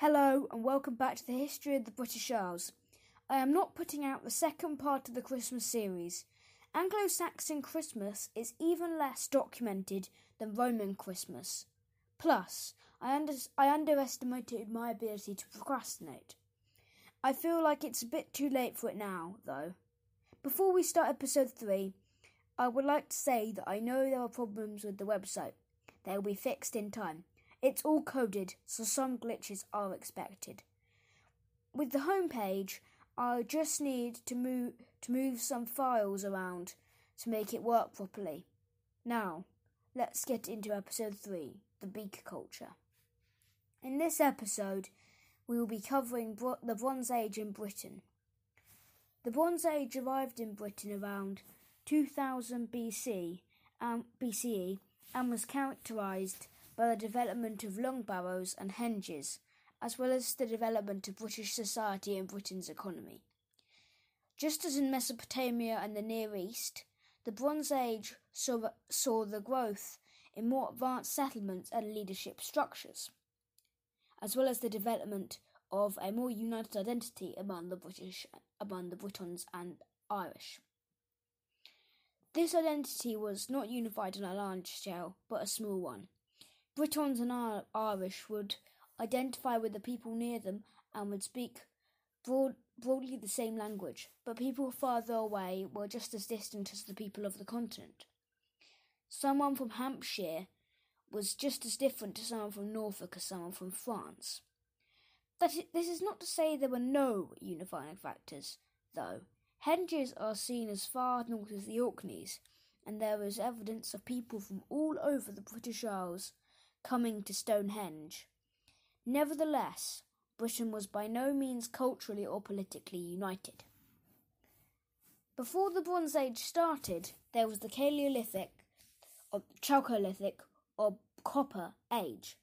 Hello and welcome back to the history of the British Isles. I am not putting out the second part of the Christmas series. Anglo Saxon Christmas is even less documented than Roman Christmas. Plus, I, under- I underestimated my ability to procrastinate. I feel like it's a bit too late for it now, though. Before we start episode 3, I would like to say that I know there are problems with the website. They will be fixed in time. It's all coded, so some glitches are expected. With the home page, I just need to move to move some files around to make it work properly. Now, let's get into episode 3, the beaker culture. In this episode, we will be covering bro- the Bronze Age in Britain. The Bronze Age arrived in Britain around 2000 BC, um, BCE and was characterized by the development of long barrows and henges, as well as the development of British society and Britain's economy. Just as in Mesopotamia and the Near East, the Bronze Age saw, saw the growth in more advanced settlements and leadership structures, as well as the development of a more united identity among the British, among the Britons and Irish. This identity was not unified on a large scale, but a small one. Britons and Irish would identify with the people near them and would speak broad, broadly the same language, but people farther away were just as distant as the people of the continent. Someone from Hampshire was just as different to someone from Norfolk as someone from France. That this is not to say there were no unifying factors, though. Henges are seen as far north as the Orkneys, and there is evidence of people from all over the British Isles coming to Stonehenge. Nevertheless, Britain was by no means culturally or politically united. Before the Bronze Age started, there was the Paleolithic, or Chalcolithic, or Copper Age.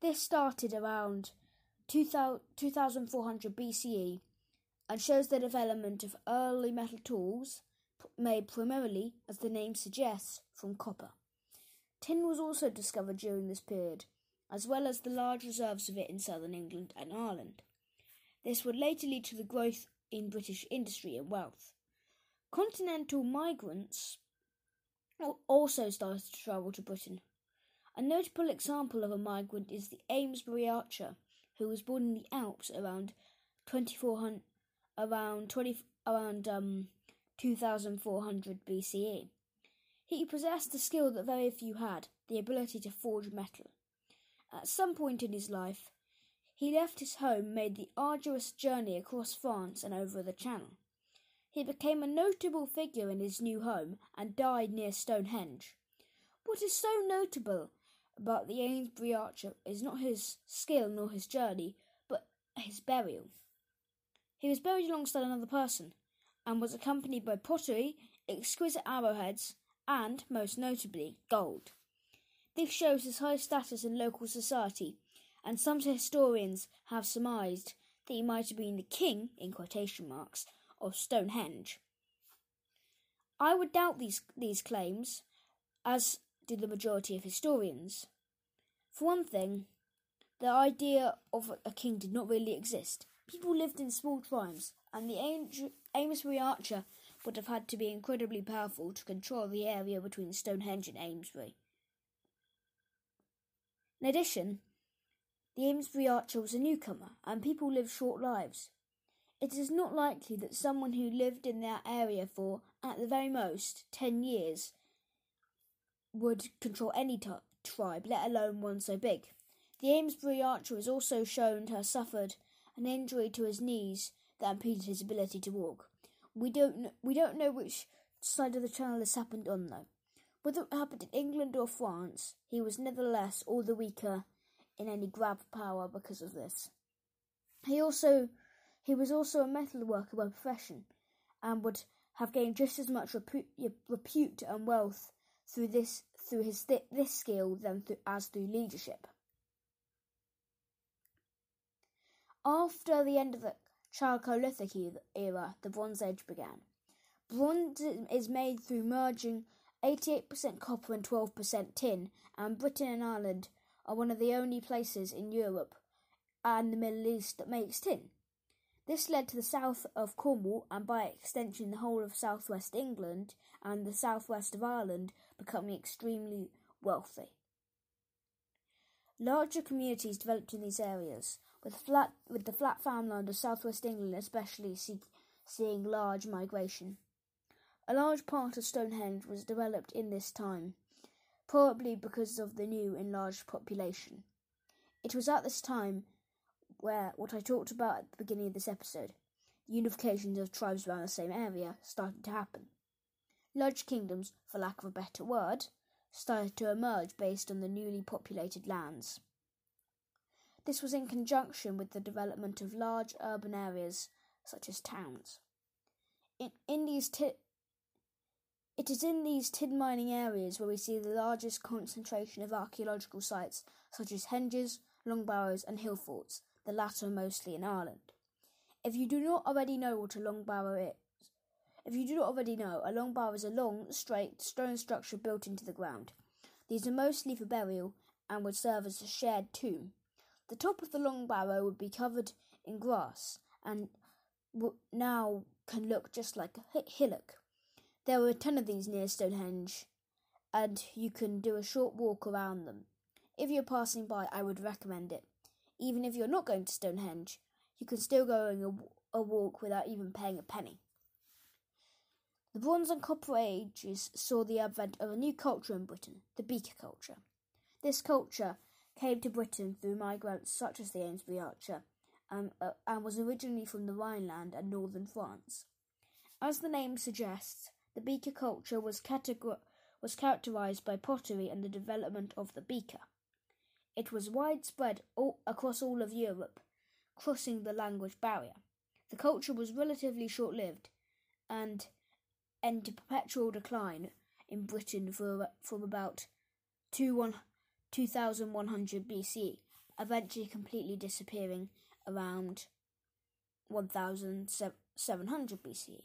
This started around 2400 BCE and shows the development of early metal tools made primarily, as the name suggests, from copper. Tin was also discovered during this period, as well as the large reserves of it in southern England and Ireland. This would later lead to the growth in British industry and wealth. Continental migrants also started to travel to Britain. A notable example of a migrant is the Amesbury archer, who was born in the Alps around 2400, around 20, around um, 2400 BCE. He possessed a skill that very few had the ability to forge metal. At some point in his life, he left his home, made the arduous journey across France and over the Channel. He became a notable figure in his new home and died near Stonehenge. What is so notable about the Amesbury archer is not his skill nor his journey, but his burial. He was buried alongside another person and was accompanied by pottery, exquisite arrowheads, and, most notably, gold. This shows his high status in local society, and some historians have surmised that he might have been the king, in quotation marks, of Stonehenge. I would doubt these, these claims, as do the majority of historians. For one thing, the idea of a king did not really exist. People lived in small tribes, and the Amesbury Archer would have had to be incredibly powerful to control the area between Stonehenge and Amesbury. In addition, the Amesbury Archer was a newcomer, and people lived short lives. It is not likely that someone who lived in that area for, at the very most, ten years would control any t- tribe, let alone one so big. The Amesbury Archer is also shown to have suffered an injury to his knees that impeded his ability to walk. We don't know, we don't know which side of the channel this happened on though. Whether it happened in England or France, he was nevertheless all the weaker in any grab power because of this. He also he was also a metal worker by profession, and would have gained just as much repute, repute and wealth through this through his th- this skill than th- as through leadership. After the end of the Chalcolithic era, the Bronze Age began. Bronze is made through merging 88% copper and 12% tin, and Britain and Ireland are one of the only places in Europe and the Middle East that makes tin. This led to the south of Cornwall and by extension the whole of southwest England and the southwest of Ireland becoming extremely wealthy. Larger communities developed in these areas, with flat with the flat farmland of southwest England especially see, seeing large migration. A large part of Stonehenge was developed in this time, probably because of the new enlarged population. It was at this time where what I talked about at the beginning of this episode, unifications of tribes around the same area, started to happen. Large kingdoms, for lack of a better word, started to emerge based on the newly populated lands. This was in conjunction with the development of large urban areas such as towns. In, in these ti- it is in these tin mining areas where we see the largest concentration of archaeological sites such as henges, long barrows, and hill forts, the latter mostly in Ireland. If you do not already know what a long barrow is, if you do not already know, a long barrow is a long, straight stone structure built into the ground. These are mostly for burial and would serve as a shared tomb. The top of the long barrow would be covered in grass and now can look just like a hillock. There were ten of these near Stonehenge, and you can do a short walk around them. If you're passing by, I would recommend it. Even if you're not going to Stonehenge, you can still go on a, a walk without even paying a penny. The Bronze and Copper Ages saw the advent of a new culture in Britain, the beaker culture. This culture came to Britain through migrants such as the Amesbury Archer um, uh, and was originally from the Rhineland and northern France. As the name suggests, the beaker culture was, categor- was characterized by pottery and the development of the beaker. It was widespread all across all of Europe, crossing the language barrier. The culture was relatively short lived and entered perpetual decline in Britain for, from about 2100 BC, eventually completely disappearing around 1700 BC.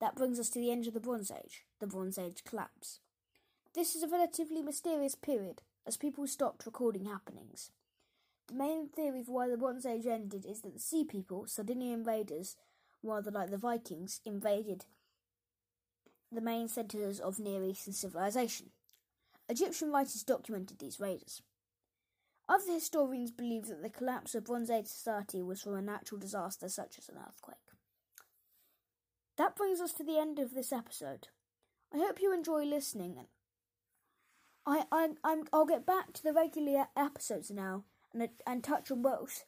That brings us to the end of the Bronze Age, the Bronze Age collapse. This is a relatively mysterious period, as people stopped recording happenings. The main theory for why the Bronze Age ended is that the Sea People, Sardinian raiders, rather like the Vikings, invaded the main centres of Near Eastern civilization. Egyptian writers documented these raiders. Other historians believe that the collapse of Bronze Age society was from a natural disaster such as an earthquake. That brings us to the end of this episode. I hope you enjoy listening I, I, I'm, I'll get back to the regular episodes now and, and touch on Welsh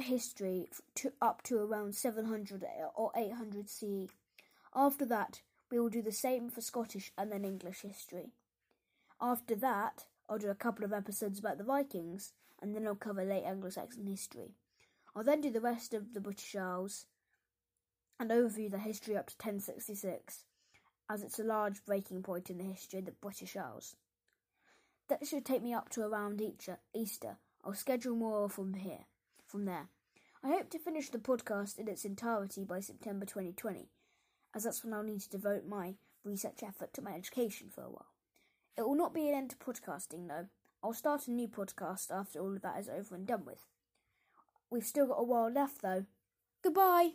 history to, up to around 700 or 800 CE. After that, we will do the same for Scottish and then English history. After that, I'll do a couple of episodes about the Vikings, and then I'll cover late Anglo-Saxon history. I'll then do the rest of the British Isles and overview the history up to 1066, as it's a large breaking point in the history of the British Isles. That should take me up to around uh, Easter. I'll schedule more from here, from there. I hope to finish the podcast in its entirety by September 2020, as that's when I'll need to devote my research effort to my education for a while. It will not be an end to podcasting, though. I'll start a new podcast after all of that is over and done with. We've still got a while left, though. Goodbye!